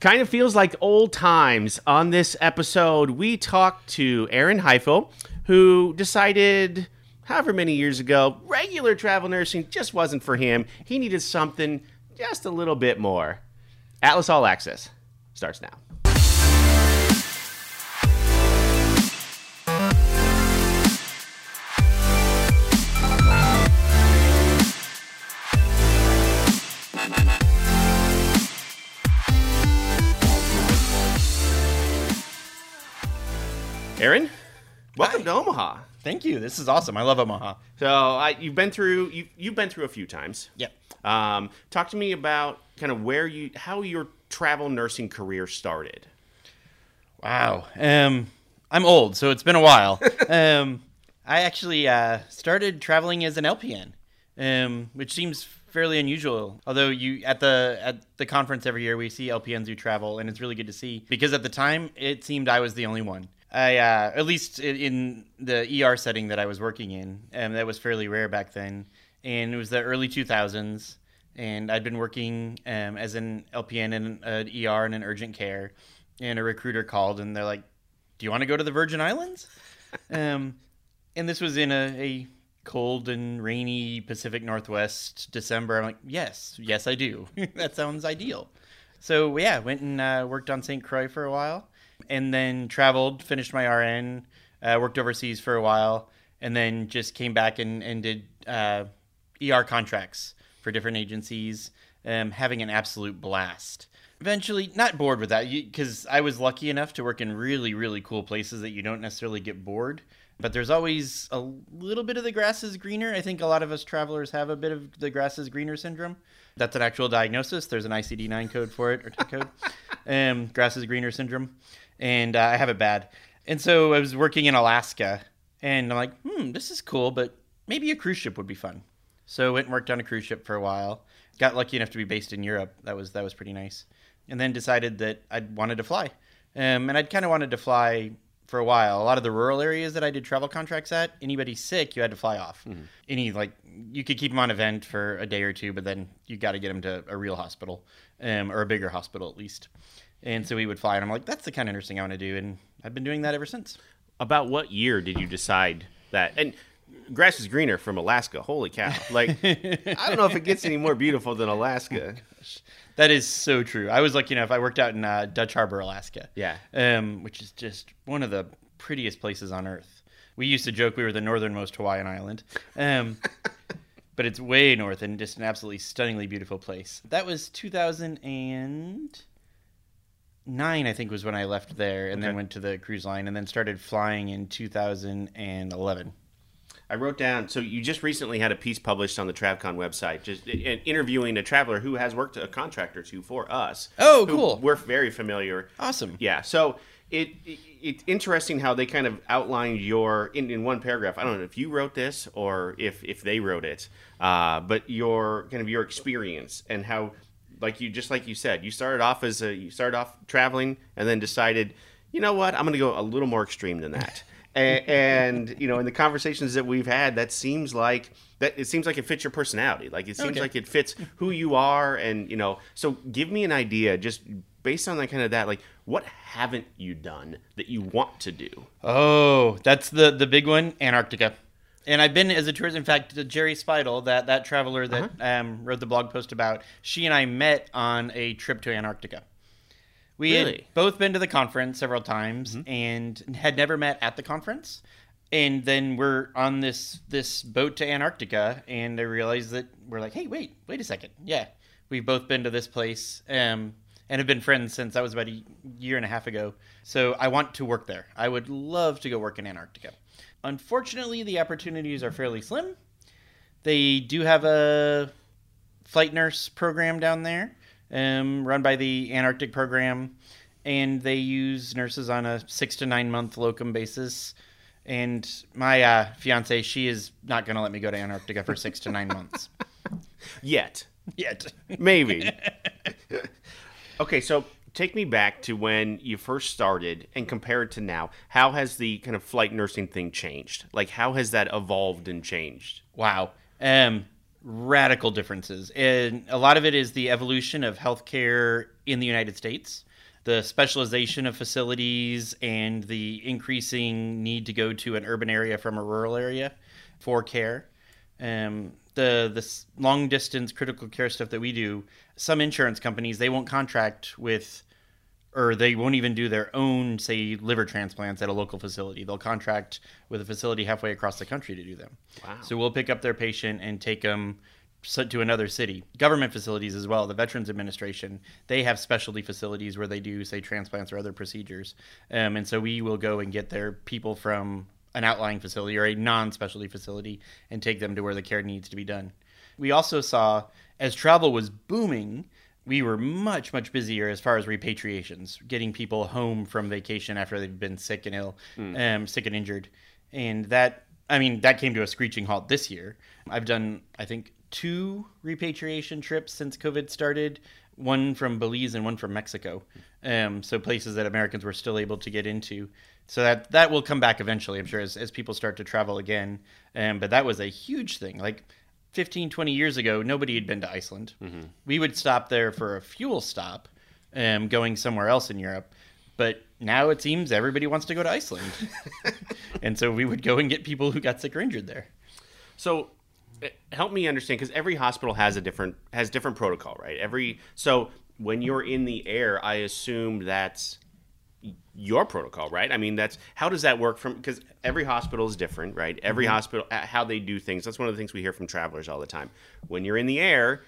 Kind of feels like old times. On this episode, we talked to Aaron Heifel, who decided, however many years ago, regular travel nursing just wasn't for him. He needed something just a little bit more. Atlas All Access starts now. Aaron, welcome Hi. to Omaha. Thank you. This is awesome. I love Omaha. So I, you've been through you, you've been through a few times. Yep. Um, talk to me about kind of where you how your travel nursing career started. Wow. Um, I'm old, so it's been a while. um, I actually uh, started traveling as an LPN, um, which seems fairly unusual. Although you at the at the conference every year we see LPNs who travel, and it's really good to see because at the time it seemed I was the only one. I uh, at least in the ER setting that I was working in, and that was fairly rare back then. And it was the early 2000s, and I'd been working um, as an LPN in an ER and an urgent care. And a recruiter called, and they're like, "Do you want to go to the Virgin Islands?" um, and this was in a, a cold and rainy Pacific Northwest December. I'm like, "Yes, yes, I do. that sounds ideal." So yeah, went and uh, worked on St. Croix for a while, and then traveled, finished my RN, uh, worked overseas for a while, and then just came back and and did uh, ER contracts for different agencies, um, having an absolute blast. Eventually, not bored with that because I was lucky enough to work in really really cool places that you don't necessarily get bored. But there's always a little bit of the grass is greener. I think a lot of us travelers have a bit of the grass is greener syndrome. That's an actual diagnosis. There's an ICD 9 code for it, or code. um, grass is greener syndrome. And uh, I have it bad. And so I was working in Alaska, and I'm like, hmm, this is cool, but maybe a cruise ship would be fun. So went and worked on a cruise ship for a while. Got lucky enough to be based in Europe. That was that was pretty nice. And then decided that I wanted to fly. Um, and I'd kind of wanted to fly for a while. A lot of the rural areas that I did travel contracts at, anybody sick, you had to fly off. Any like you could keep them on event for a day or two, but then you got to get them to a real hospital, um, or a bigger hospital at least. And so we would fly, and I'm like, that's the kind of nursing I want to do, and I've been doing that ever since. About what year did you decide that? And grass is greener from Alaska. Holy cow! Like I don't know if it gets any more beautiful than Alaska. That is so true. I was lucky enough. I worked out in uh, Dutch Harbor, Alaska. Yeah. Um, which is just one of the prettiest places on earth. We used to joke we were the northernmost Hawaiian island. Um, but it's way north and just an absolutely stunningly beautiful place. That was 2009, I think, was when I left there and then went to the cruise line and then started flying in 2011. I wrote down. So you just recently had a piece published on the Travcon website, just in- interviewing a traveler who has worked a contractor too for us. Oh, cool. We're very familiar. Awesome. Yeah. So it, it it's interesting how they kind of outlined your in, in one paragraph. I don't know if you wrote this or if if they wrote it, uh, but your kind of your experience and how, like you just like you said, you started off as a you started off traveling and then decided, you know what, I'm going to go a little more extreme than that. And, and you know, in the conversations that we've had, that seems like that it seems like it fits your personality. Like it seems Okay. like it fits who you are, and you know. So give me an idea, just based on that kind of that. Like, what haven't you done that you want to do? Oh, that's the the big one, Antarctica. And I've been as a tourist. In fact, Jerry Speidel, that that traveler that um, wrote the blog post about, she and I met on a trip to Antarctica. We Really? had both been to the conference several times and had never met at the conference. And then we're on this this boat to Antarctica, and I realized that we're like, hey, wait, wait a second, yeah, we've both been to this place, um, and have been friends since that was about a year and a half ago. So I want to work there. I would love to go work in Antarctica. Unfortunately, the opportunities are fairly slim. They do have a flight nurse program down there, um, run by the Antarctic program, and they use nurses on a six to nine month locum basis. And my uh, fiance, she is not going to let me go to Antarctica for six to nine months Yet, yet. maybe. okay, so take me back to when you first started and compare it to now. How has the kind of flight nursing thing changed? Like, how has that evolved and changed? Wow. Um, radical differences. And a lot of it is the evolution of healthcare in the United States. The specialization of facilities and the increasing need to go to an urban area from a rural area for care. Um, the the long distance critical care stuff that we do, some insurance companies they won't contract with or they won't even do their own, say, liver transplants at a local facility. They'll contract with a facility halfway across the country to do them. Wow. So we'll pick up their patient and take them to another city. Government facilities as well. The Veterans Administration they have specialty facilities where they do, say, transplants or other procedures. Um, and so we will go and get their people from an outlying facility or a non-specialty facility and take them to where the care needs to be done. We also saw as travel was booming we were much much busier as far as repatriations, getting people home from vacation after they've been sick and ill, mm. um, sick and injured, and that I mean that came to a screeching halt this year. I've done I think two repatriation trips since COVID started, one from Belize and one from Mexico, um, so places that Americans were still able to get into. So that that will come back eventually, I'm sure, as, as people start to travel again. Um, but that was a huge thing. Like 15, 20 years ago, nobody had been to Iceland. Mm-hmm. We would stop there for a fuel stop, um, going somewhere else in Europe. But now it seems everybody wants to go to Iceland. and so we would go and get people who got sick or injured there. So eh, help me understand because every hospital has a different has different protocol, right? Every so when you're in the air, I assume that's your protocol, right? I mean, that's how does that work from because every hospital is different, right? Every mm-hmm. hospital uh, how they do things. That's one of the things we hear from travelers all the time. When you're in the air,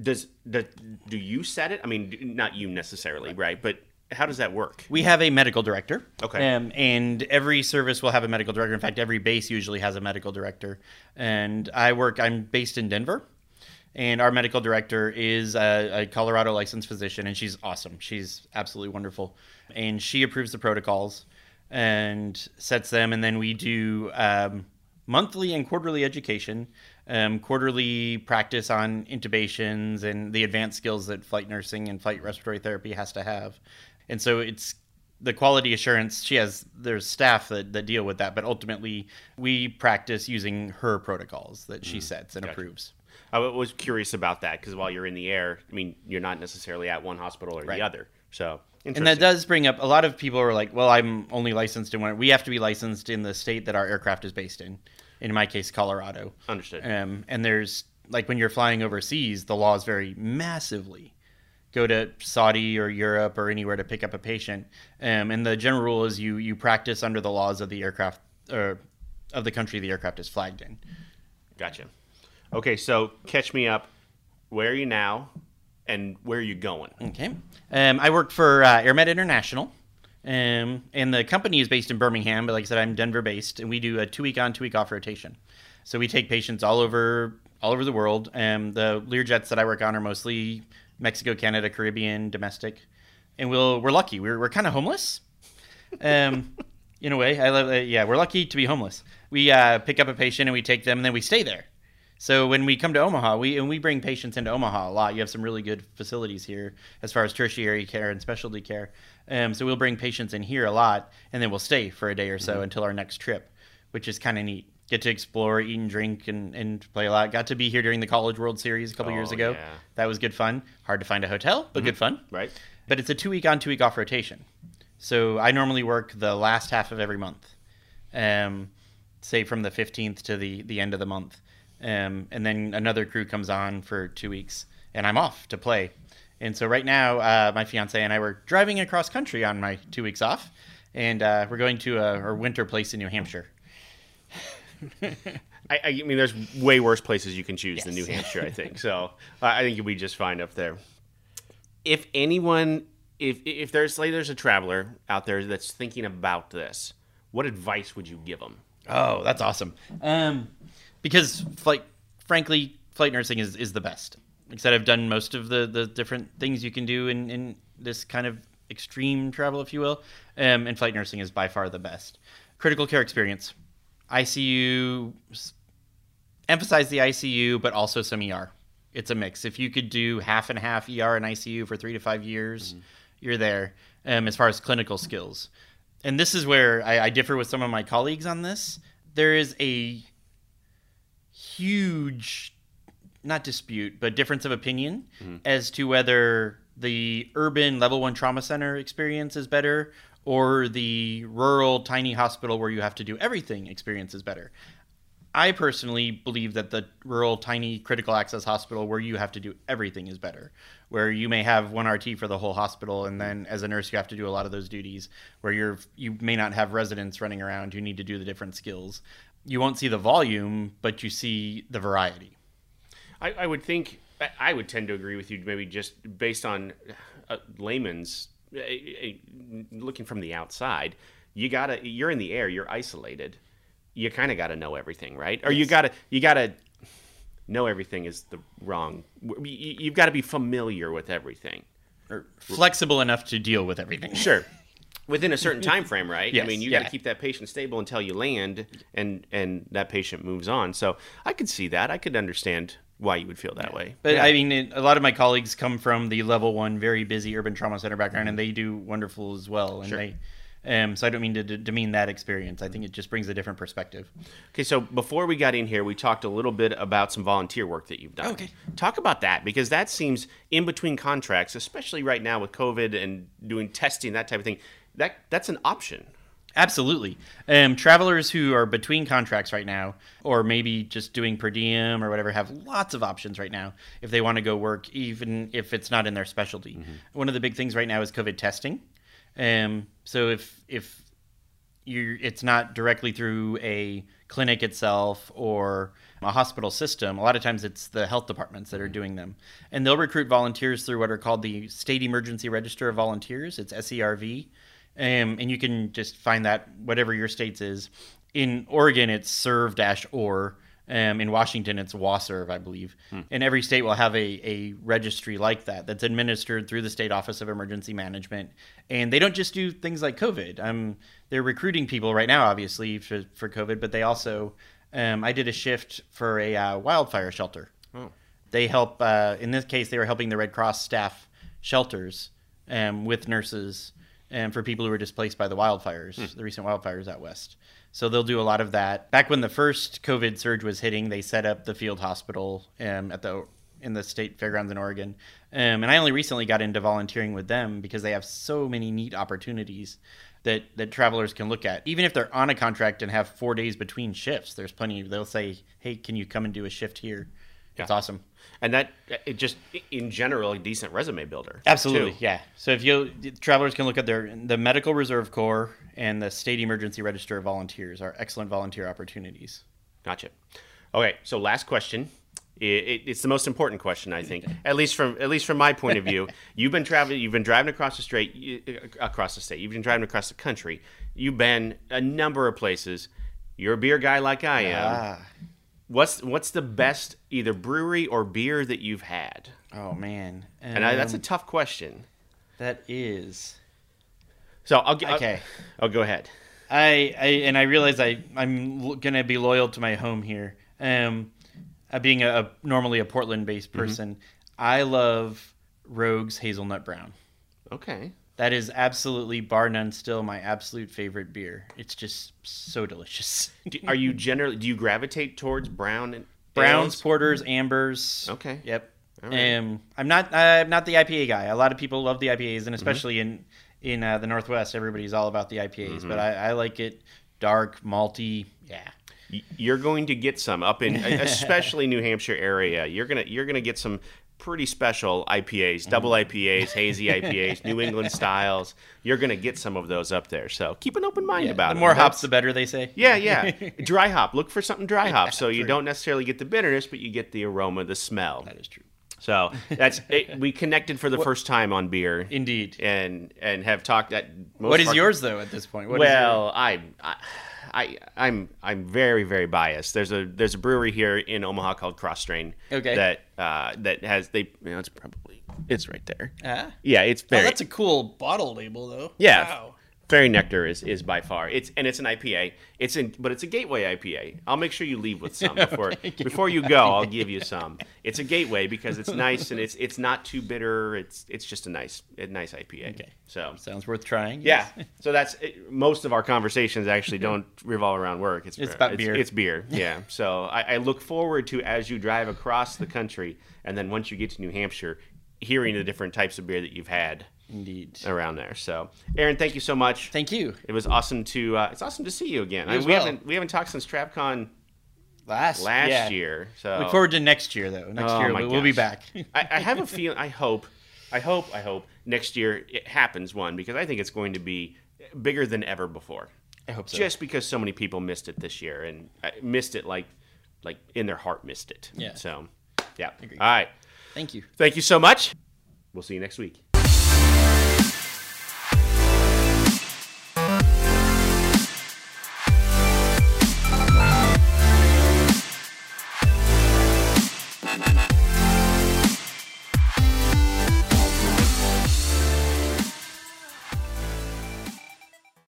does, does do you set it? I mean, not you necessarily, right? right? But how does that work? We have a medical director. Okay. Um, and every service will have a medical director. In fact, every base usually has a medical director. And I work. I'm based in Denver and our medical director is a, a, Colorado licensed physician, and she's awesome. She's absolutely wonderful, and she approves the protocols and sets them, and then we do um, monthly and quarterly education, um, quarterly practice on intubations and the advanced skills that flight nursing and flight respiratory therapy has to have, and so it's the quality assurance she has there's staff that, that deal with that but ultimately we practice using her protocols that she mm, sets and gotcha. approves I was curious about that because while you're in the air, I mean, you're not necessarily at one hospital or right. the other. So, and that does bring up a lot of people are like, well, I'm only licensed in one. We have to be licensed in the state that our aircraft is based in. In my case, Colorado. Understood. Um, and there's like when you're flying overseas, the laws vary massively. Go to Saudi or Europe or anywhere to pick up a patient, um, and the general rule is you you practice under the laws of the aircraft or of the country the aircraft is flagged in. Gotcha. Okay, so catch me up. Where are you now, and where are you going? Okay, um, I work for uh, AirMed International, um, and the company is based in Birmingham. But like I said, I'm Denver based, and we do a two week on, two week off rotation. So we take patients all over all over the world. Um, the Learjets that I work on are mostly Mexico, Canada, Caribbean, domestic, and we'll we're lucky. We're we're kind of homeless. Um, in a way, I love. Uh, yeah, we're lucky to be homeless. We uh, pick up a patient and we take them, and then we stay there. So when we come to Omaha, we and we bring patients into Omaha a lot. You have some really good facilities here as far as tertiary care and specialty care. Um, so we'll bring patients in here a lot, and then we'll stay for a day or so mm-hmm. until our next trip, which is kind of neat. Get to explore, eat and drink, and, and play a lot. Got to be here during the College World Series a couple oh, years ago. Yeah. That was good fun. Hard to find a hotel, but mm-hmm. good fun. Right. But it's a two week on, two week off rotation. So I normally work the last half of every month, um, say from the 15th to the, the end of the month um, and then another crew comes on for two weeks, and I'm off to play. And so right now, uh, my fiance and I were driving across country on my two weeks off, and uh, we're going to a, our winter place in New Hampshire. I, I, mean, there's way worse places you can choose yes. than New Hampshire. I think so. Uh, I think you'll be just fine up there. If anyone, if if there's like there's a traveler out there that's thinking about this, what advice would you give them? Oh, that's awesome. Um, because flight, frankly, flight nursing is, is the best. Like I said, I've done most of the, the different things you can do in, in this kind of extreme travel, if you will, um, and flight nursing is by far the best. Critical care experience, ICU, emphasize the ICU, but also some ER. It's a mix. If you could do half and half ER and ICU for three to five years, mm-hmm. you're there. Um, as far as clinical skills, and this is where I, I differ with some of my colleagues on this. There is a huge not dispute but difference of opinion mm-hmm. as to whether the urban level one trauma center experience is better or the rural tiny hospital where you have to do everything experience is better. I personally believe that the rural tiny critical access hospital where you have to do everything is better. Where you may have one RT for the whole hospital and then as a nurse you have to do a lot of those duties where you're you may not have residents running around who need to do the different skills. You won't see the volume, but you see the variety. I, I would think I- would tend to agree with you, maybe just based on uh, layman's uh, uh, looking from the outside. You gotta, you're in the air, you're isolated. You kind of got to know everything, right? Or you gotta, you gotta know everything is the wrong. You've got to be familiar with everything. Or flexible enough to deal with everything. Sure. Within a certain mm-hmm. time frame, right? I mean, you got to keep that patient stable until you land, and and that patient moves on. So I could see that. I could understand why you would feel that way. But Yeah. I mean, it, a lot of my colleagues come from the level one, very busy urban trauma center background, and mm-hmm. they do wonderful as well. And Sure. they, um, so I don't mean to d- demean that experience. I think mm-hmm. it just brings a different perspective. Okay, so before we got in here, we talked a little bit about some volunteer work that you've done. Okay. Talk about that because that seems in between contracts, especially right now with COVID and doing testing, that type of thing. That that's an option. Absolutely. Um, travelers who are between contracts right now, or maybe just doing per diem or whatever, have lots of options right now if they want to go work, even if it's not in their specialty. One of the big things right now is COVID testing. Um, so if if you it's not directly through a clinic itself or a hospital system. A lot of times it's the health departments that are doing them. And they'll recruit volunteers through what are called the State Emergency Register of Volunteers. It's SERV. Um, and you can just find that whatever your state's is. In Oregon, it's serve dash or. Um, in Washington, it's WASERV, I believe. And every state will have a, a registry like that that's administered through the State Office of Emergency Management. And they don't just do things like COVID. Um, they're recruiting people right now, obviously, for, for COVID, but they also, um, I did a shift for a uh, wildfire shelter. Oh. They help, uh, in this case, they were helping the Red Cross staff shelters um, with nurses and for people who were displaced by the wildfires, the recent wildfires out west. So they'll do a lot of that. Back when the first COVID surge was hitting, they set up the field hospital um, at the in the state fairgrounds in Oregon. Um, and I only recently got into volunteering with them because they have so many neat opportunities that that travelers can look at. Even if they're on a contract and have four days between shifts, there's plenty. They'll say, "Hey, can you come and do a shift here?" It's awesome. And that it just in general a decent resume builder. Absolutely, too. yeah. So if you travelers can look at their the Medical Reserve Corps and the State Emergency Register of Volunteers are excellent volunteer opportunities. Gotcha. Okay, so last question. It, it, it's the most important question, I think. At least from at least from my point of view, you've been traveling. You've been driving across the state, you- across the state. You've been driving across the country. You've been a number of places. You're a beer guy like I am. Ah, What's what's the best either brewery or beer that you've had? oh man, And I, that's a Um, tough question. that is. So I'll get Okay. I'll, go ahead. I, I and I realize I I'm gonna be loyal to my home here. Um, uh, being a, a normally a Portland-based person, I love Rogue's Hazelnut Brown. Okay. That is absolutely bar none still my absolute favorite beer. It's just so delicious. Do, are you generally do you gravitate towards brown and Browns, ales? porters, ambers. Okay. Yep. Right. Um, I'm not. I'm not the IPA guy. A lot of people love the IPAs, Mm-hmm. and especially in in uh, the Northwest, everybody's all about the IPAs. Mm-hmm. But I, I like it dark, malty. Yeah. You're going to get some up in especially New Hampshire area. You're gonna you're gonna get some pretty special IPAs, mm-hmm. double IPAs, hazy IPAs, New England styles. You're gonna get some of those up there. So keep an open mind about it. the more hops, the better. They say. Yeah, yeah. dry hop. Look for something dry hop, so you don't necessarily get the bitterness, but you get the aroma, the smell. That is true. So that's it, we connected for the first time on beer, Indeed. and and have talked at. Most What of yours though at this point? What is well, I, I, I, I'm I'm very very biased. There's a there's a brewery here in Omaha called Kros Strain. Okay. That uh, that has they you know it's probably it's right there. Ah. Yeah, it's Oh, very that's a cool bottle label though. yeah. Wow. Fairy Nectar is, is by far it's and it's an IPA. It's in but it's a gateway IPA. I'll make sure you leave with some before before you go. I'll give you some. It's a gateway because it's nice and it's it's not too bitter. It's it's just a nice a nice IPA. Okay. So Sounds worth trying. yeah. So that's it, most of our conversations actually don't revolve around work. It's It's about beer. It's, beer. Yeah. So I, I look forward to as you drive across the country, and then once you get to New Hampshire, hearing the different types of beer that you've had Indeed. around there. So, Aaron, thank you so much. Thank you. It was awesome to uh, it's awesome to see you again. I- we well. haven't we haven't talked since TravCon Last last yeah. year. So Look forward to next year, though. Next Oh year we'll we'll be back. I, I have a feeling. I hope. I hope. I hope next year it happens. One because I think it's going to be bigger than ever before. I hope so. Just because so many people missed it this year and uh, missed it like like in their heart missed it. Yeah. So yeah. Agreed. All right. Thank you. Thank you so much. We'll see you next week.